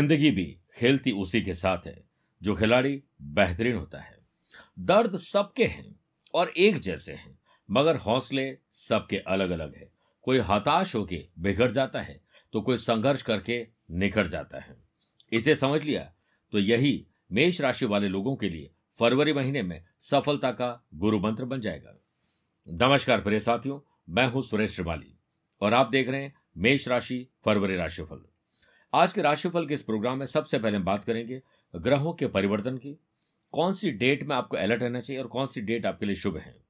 ज़िंदगी भी खेलती उसी के साथ है, जो खिलाड़ी बेहतरीन होता है। दर्द सबके हैं और एक जैसे हैं, मगर हौसले सबके अलग अलग है। कोई हताश होके बिगड़ जाता है तो कोई संघर्ष करके निखर जाता है। इसे समझ लिया? तो यही मेष राशि वाले लोगों के लिए फरवरी महीने में सफलता का गुरु मंत्र बन जाएगा। नमस्कार प्रिय साथियों, मैं हूँ सुरेश श्रिवाली और आप देख रहे हैं मेष राशि फरवरी राशिफल। आज के राशिफल के इस प्रोग्राम में सबसे पहले हम बात करेंगे ग्रहों के परिवर्तन की। कौन सी डेट में आपको अलर्ट रहना चाहिए और कौन सी डेट आपके लिए शुभ है?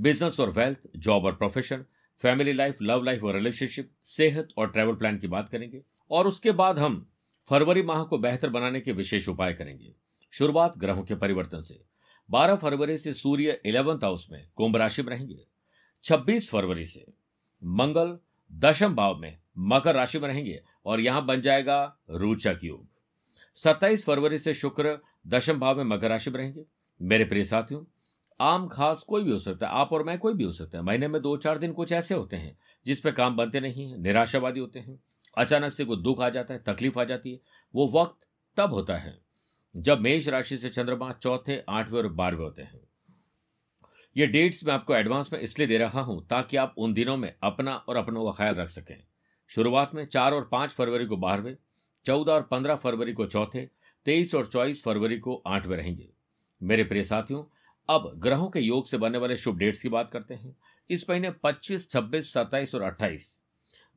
बिज़नेस और वेल्थ जॉब और profession family life love life और रिलेशनशिप सेहत और ट्रैवल प्लान की बात करेंगे। और उसके बाद हम फरवरी माह को बेहतर बनाने के विशेष उपाय करेंगे। शुरुआत ग्रहों के परिवर्तन से। 12 फरवरी से सूर्य इलेवंथ हाउस में कुंभ राशि में रहेंगे। 26 फरवरी से मंगल दशम भाव में मकर राशि में रहेंगे। और यहाँ बन जाएगा रोचक योग। 27 फरवरी से शुक्र दशम भाव में मकर राशि में रहेंगे। मेरे प्रिय साथियों, आम खास कोई भी हो सकता है। आप और मैं कोई भी हो सकता है। महीने में दो चार दिन कुछ ऐसे होते हैं जिस पे काम बनते नहीं है, निराशावादी होते हैं। अचानक से कोई दुख आ जाता है, तकलीफ़ आ जाती है। वो वक्त तब होता है जब मेष राशि से चंद्रमा चौथे, आठवें और बारहवें होते हैं। ये डेट्स मैं आपको एडवांस में इसलिए दे रहा हूँ ताकि आप उन दिनों में अपना और अपनों का ख्याल रख सकें। शुरुआत में चार और पाँच फरवरी को बारहवें चौदह और पंद्रह फरवरी को चौथे तेईस और चौबीस फरवरी को आठवें रहेंगे। मेरे प्रिय साथियों अब ग्रहों के योग से बनने वाले शुभ डेट्स की बात करते हैं। इस महीने 25, 26, 27 और 28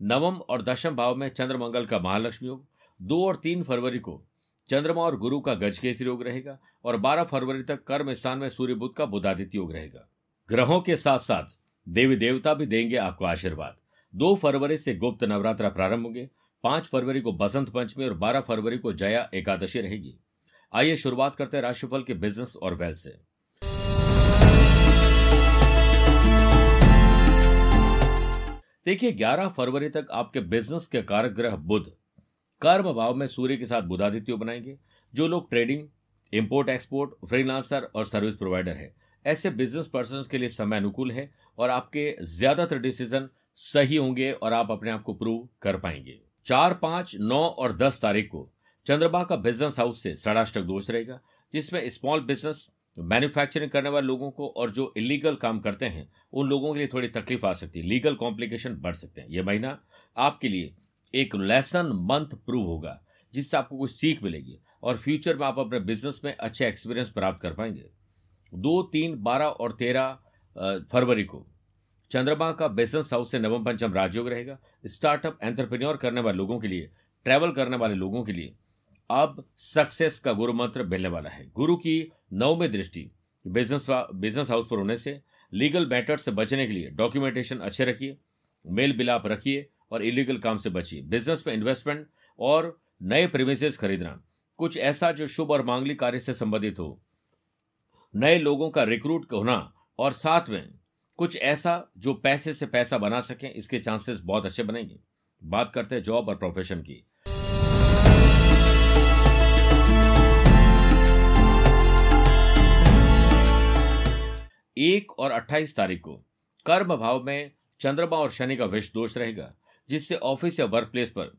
नवम और दशम भाव में चंद्र मंगल का महालक्ष्मी योग दो और तीन फरवरी को चंद्रमा और गुरु का गजकेसरी योग रहेगा और 12 फरवरी तक कर्म स्थान में सूर्य बुद्ध का बुधादित्य योग रहेगा। ग्रहों के साथ साथ देवी देवता भी देंगे आपको आशीर्वाद। दो फरवरी से गुप्त नवरात्र प्रारंभ होंगे, पाँच फरवरी को बसंत पंचमी और बारह फरवरी को जया एकादशी रहेगी। आइए शुरुआत करते हैं राशिफल के बिज़नेस और वेल्थ से। देखिए 11 फरवरी तक आपके बिज़नेस के कारक ग्रह बुध। कर्म भाव में सूर्य के साथ बुधादित्य बनाएँगे, जो लोग ट्रेडिंग इंपोर्ट एक्सपोर्ट फ्रीलांसर और सर्विस प्रोवाइडर है। ऐसे बिज़नेस पर्सन के लिए समय अनुकूल है और आपके ज़्यादातर डिसीज़न सही होंगे और आप अपने आप को प्रूव कर पाएँगे। चार, पाँच, नौ और दस तारीख को चंद्रमा का बिज़नेस हाउस से षडाष्टक दोष रहेगा, जिसमें स्मॉल बिज़नेस मैन्युफैक्चरिंग करने वाले लोगों को और जो इलीगल काम करते हैं, उन लोगों के लिए थोड़ी तकलीफ़ आ सकती है। लीगल कॉम्प्लिकेशन बढ़ सकते हैं। यह महीना आपके लिए एक लेसन मंथ प्रूव होगा, जिससे आपको कुछ सीख मिलेगी और फ्यूचर में आप अपने बिज़नेस में अच्छे एक्सपीरियंस प्राप्त कर पाएँगे। दो, तीन, बारह और तेरह फरवरी को चंद्रमा का बिज़नेस हाउस से नवम पंचम राजयोग रहेगा। स्टार्टअप एंटरप्रेन्योर करने वाले लोगों के लिए, ट्रैवल करने वाले लोगों के लिए अब सक्सेस का गुरु मंत्र मिलने वाला है। गुरु की नवमी दृष्टि बिज़नेस बिज़नेस हाउस पर होने से लीगल मैटर से बचने के लिए डॉक्यूमेंटेशन अच्छे रखिए, मेल बिलाप रखिए और इलीगल काम से बचिए। बिज़नेस में इन्वेस्टमेंट और नए प्रीमिसेस खरीदना, कुछ ऐसा जो शुभ और मांगलिक कार्य से संबंधित हो। नए लोगों का रिक्रूट होना और साथ में कुछ ऐसा जो पैसे से पैसा बना सके, इसके चांसेस बहुत अच्छे बनेंगे। बात करते हैं जॉब और प्रोफेशन की। एक और अट्ठाईस तारीख को, कर्म भाव में चंद्रमा और शनि का विष दोष रहेगा, जिससे ऑफ़िस या वर्क प्लेस पर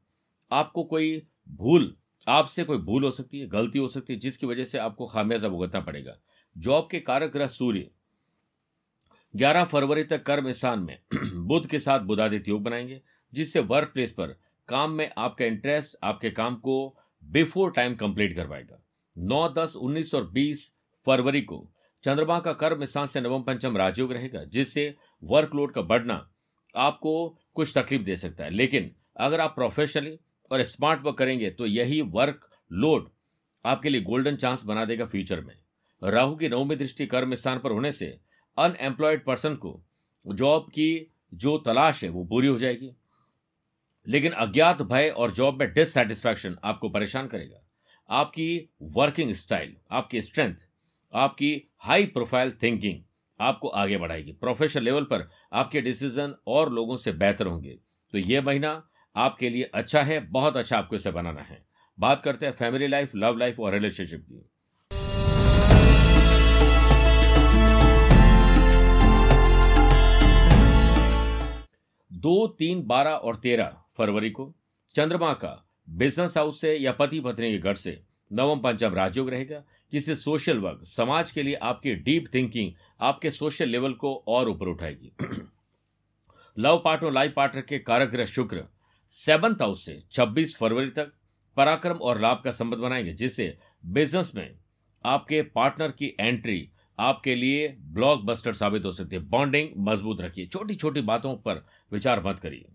आपको कोई भूल, आपसे कोई भूल हो सकती है, गलती हो सकती है, जिसकी वजह से आपको खामियाजा भुगतना पड़ेगा। जॉब के कारक ग्रह सूर्य 11 फरवरी तक कर्म स्थान में बुद्ध के साथ बुधादित्य योग बनाएँगे जिससे वर्क प्लेस पर काम में आपका इंटरेस्ट आपके काम को बिफोर टाइम कंप्लीट करवाएगा। 9, 10, 19 और 20 फरवरी को चंद्रमा का कर्म स्थान से नवम पंचम राजयोग रहेगा जिससे वर्कलोड का बढ़ना आपको कुछ तकलीफ़ दे सकता है। लेकिन अगर आप प्रोफेशनली और स्मार्ट वर्क करेंगे तो यही वर्क लोड आपके लिए गोल्डन चांस बना देगा फ्यूचर में। राहु की नवमी दृष्टि कर्म स्थान पर होने से अनएम्प्लॉयड पर्सन को जॉब की जो तलाश है वो पूरी हो जाएगी। लेकिन अज्ञात भय और जॉब में डिससेटिस्फैक्शन आपको परेशान करेगा। आपकी वर्किंग स्टाइल आपकी स्ट्रेंथ आपकी हाई प्रोफ़ाइल थिंकिंग आपको आगे बढ़ाएगी। प्रोफेशनल लेवल पर आपके डिसीज़न और लोगों से बेहतर होंगे। तो यह महीना आपके लिए अच्छा है, बहुत अच्छा आपको इसे बनाना है। बात करते हैं फैमिली लाइफ लव लाइफ और रिलेशनशिप की। दो तीन बारह और तेरह फरवरी को चंद्रमा का बिज़नेस हाउस से या पति पत्नी के घर से नवम पंचम राजयोग रहेगा, जिससे सोशल वर्क समाज के लिए आपकी डीप थिंकिंग आपके सोशल लेवल को और ऊपर उठाएगी। लव पार्टनर लाइफ पार्टनर के कारक ग्रह शुक्र सेवंथ हाउस से 26 फरवरी तक पराक्रम और लाभ का संबंध बनाएँगे, जिससे बिज़नेस में आपके पार्टनर की एंट्री आपके लिए ब्लॉक बस्टर साबित हो सकती है। बॉन्डिंग मज़बूत रखिए। छोटी छोटी बातों पर विचार मत करिए।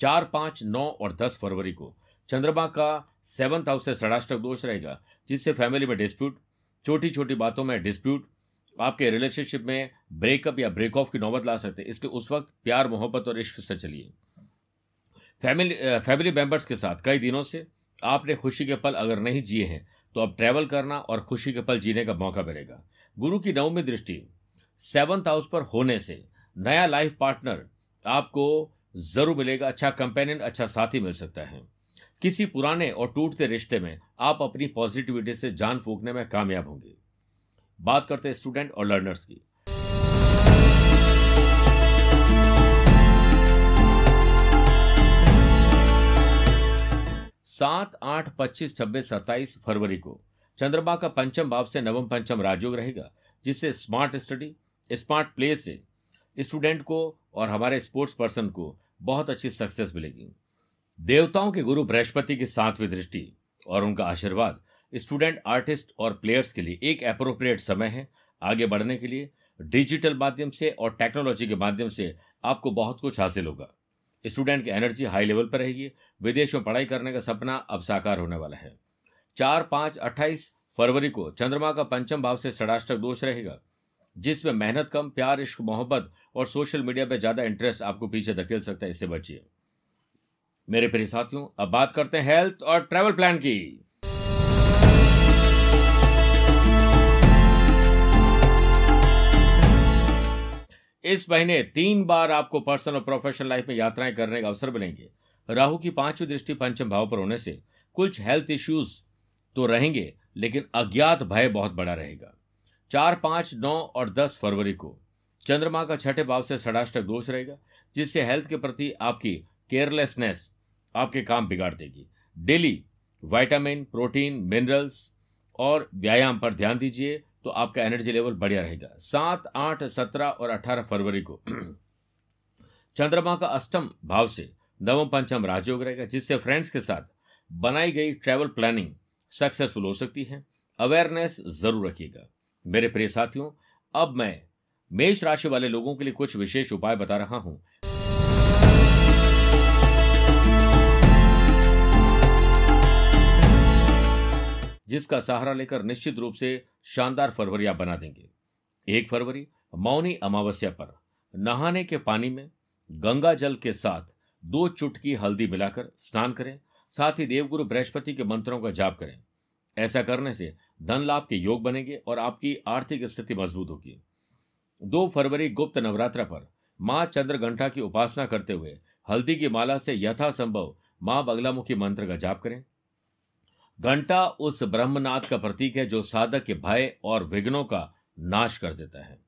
चार, पाँच, नौ और दस फरवरी को चंद्रमा का सेवंथ हाउस से षडाष्टक दोष रहेगा, जिससे फैमिली में डिस्प्यूट छोटी छोटी बातों में डिस्प्यूट आपके रिलेशनशिप में ब्रेकअप या ब्रेक ऑफ़ की नौबत ला सकते हैं। इसके उस वक्त प्यार, मोहब्बत और इश्क से चलिए। फैमिली फैमिली मेंबर्स के साथ कई दिनों से आपने खुशी के पल अगर नहीं जिए हैं तो अब ट्रैवल करना और खुशी के पल जीने का मौका मिलेगा। गुरु की नवमी दृष्टि सेवंथ हाउस पर होने से नया लाइफ पार्टनर आपको ज़रूर मिलेगा अच्छा कंपेनियन अच्छा साथी मिल सकता है। किसी पुराने और टूटते रिश्ते में आप अपनी पॉजिटिविटी से जान फूकने में कामयाब होंगे। बात करते हैं स्टूडेंट और लर्नर्स की। आठ, पच्चीस, छब्बीस, सत्ताईस फरवरी को। चंद्रमा का पंचम भाव से नवम पंचम राजयोग रहेगा, जिससे स्मार्ट स्टडी, स्मार्ट प्ले से स्टूडेंट को और हमारे स्पोर्ट्स पर्सन को बहुत अच्छी सक्सेस मिलेगी। देवताओं के गुरु बृहस्पति की सातवीं दृष्टि और उनका आशीर्वाद स्टूडेंट, आर्टिस्ट और प्लेयर्स के लिए एक अप्रोप्रिएट समय है आगे बढ़ने के लिए। डिजिटल माध्यम से और टेक्नोलॉजी के माध्यम से आपको बहुत कुछ हासिल होगा। स्टूडेंट की एनर्जी हाई लेवल पर रहेगी। विदेश में पढ़ाई करने का सपना अब साकार होने वाला है। चार पाँच अट्ठाईस फरवरी को चंद्रमा का पंचम भाव से षडाष्टक दोष रहेगा, जिसमें मेहनत कम, प्यार, इश्क, मोहब्बत और सोशल मीडिया पर ज़्यादा इंटरेस्ट आपको पीछे धकेल सकता है। इससे बचिए। मेरे प्रिय साथियों, अब बात करते हैं हेल्थ और ट्रैवल प्लान की। इस महीने तीन बार आपको पर्सनल और प्रोफेशनल लाइफ में यात्राएँ करने का अवसर मिलेंगे। राहु की पांचवी दृष्टि पंचम भाव पर होने से कुछ हेल्थ इश्यूज़ तो रहेंगे, लेकिन अज्ञात भय बहुत बड़ा रहेगा। चार, पाँच, नौ और दस फरवरी को चंद्रमा का छठे भाव से षडाष्टक दोष रहेगा, जिससे हेल्थ के प्रति आपकी केयरलेसनेस आपके काम बिगाड़ देगी। डेली वाइटामिन प्रोटीन मिनरल्स और व्यायाम पर ध्यान दीजिए। तो आपका एनर्जी लेवल बढ़िया रहेगा। सात, आठ, सत्रह और अठारह फरवरी को चंद्रमा का अष्टम भाव से नवम, पंचम राजयोग रहेगा, जिससे फ्रेंड्स के साथ बनाई गई ट्रैवल प्लानिंग सक्सेसफुल हो सकती है। अवेयरनेस ज़रूर रखिएगा। मेरे प्रिय साथियों, अब मैं मेष राशि वाले लोगों के लिए कुछ विशेष उपाय बता रहा हूँ। जिसका सहारा लेकर निश्चित रूप से शानदार फरवरी आप बना देंगे। एक फरवरी, मौनी अमावस्या पर। नहाने के पानी में, गंगा जल के साथ दो चुटकी हल्दी मिलाकर स्नान करें, साथ ही देवगुरु बृहस्पति के मंत्रों का जाप करें। ऐसा करने से धन लाभ के योग बनेंगे और आपकी आर्थिक स्थिति मज़बूत होगी। दो फरवरी, गुप्त नवरात्र पर, माँ चंद्र घंटा की उपासना करते हुए हल्दी की माला से यथासंभव माँ बगलामुखी मंत्र का जाप करें। घंटा उस ब्रह्मनाथ का प्रतीक है जो साधक के भय और विघ्नों का नाश कर देता है।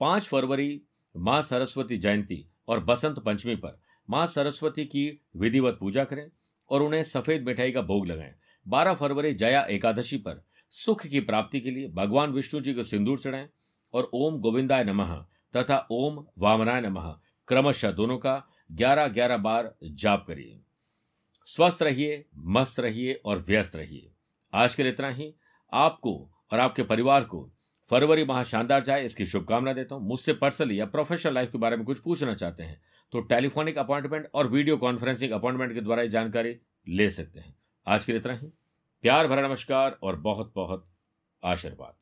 पाँच फरवरी, माँ सरस्वती जयंती और बसंत पंचमी पर माँ सरस्वती की विधिवत पूजा करें और उन्हें सफ़ेद मिठाई का भोग लगाएँ। बारह फरवरी, जया एकादशी पर सुख की प्राप्ति के लिए भगवान विष्णु जी को सिंदूर चढ़ाएँ और ओम गोविंदाय नमः तथा ओम वामनाय नमः क्रमशः दोनों का ग्यारह ग्यारह बार जाप करिए। स्वस्थ रहिए, मस्त रहिए और व्यस्त रहिए। आज के लिए इतना ही। आपको और आपके परिवार को फरवरी माह शानदार जाए, इसकी शुभकामना देता हूँ। मुझसे पर्सनली या प्रोफेशनल लाइफ के बारे में कुछ पूछना चाहते हैं तो टेलीफोनिक अपॉइंटमेंट और वीडियो कॉन्फ्रेंसिंग अपॉइंटमेंट के द्वारा जानकारी ले सकते हैं। आज के लिए इतना ही। प्यार भरा नमस्कार और बहुत बहुत आशीर्वाद।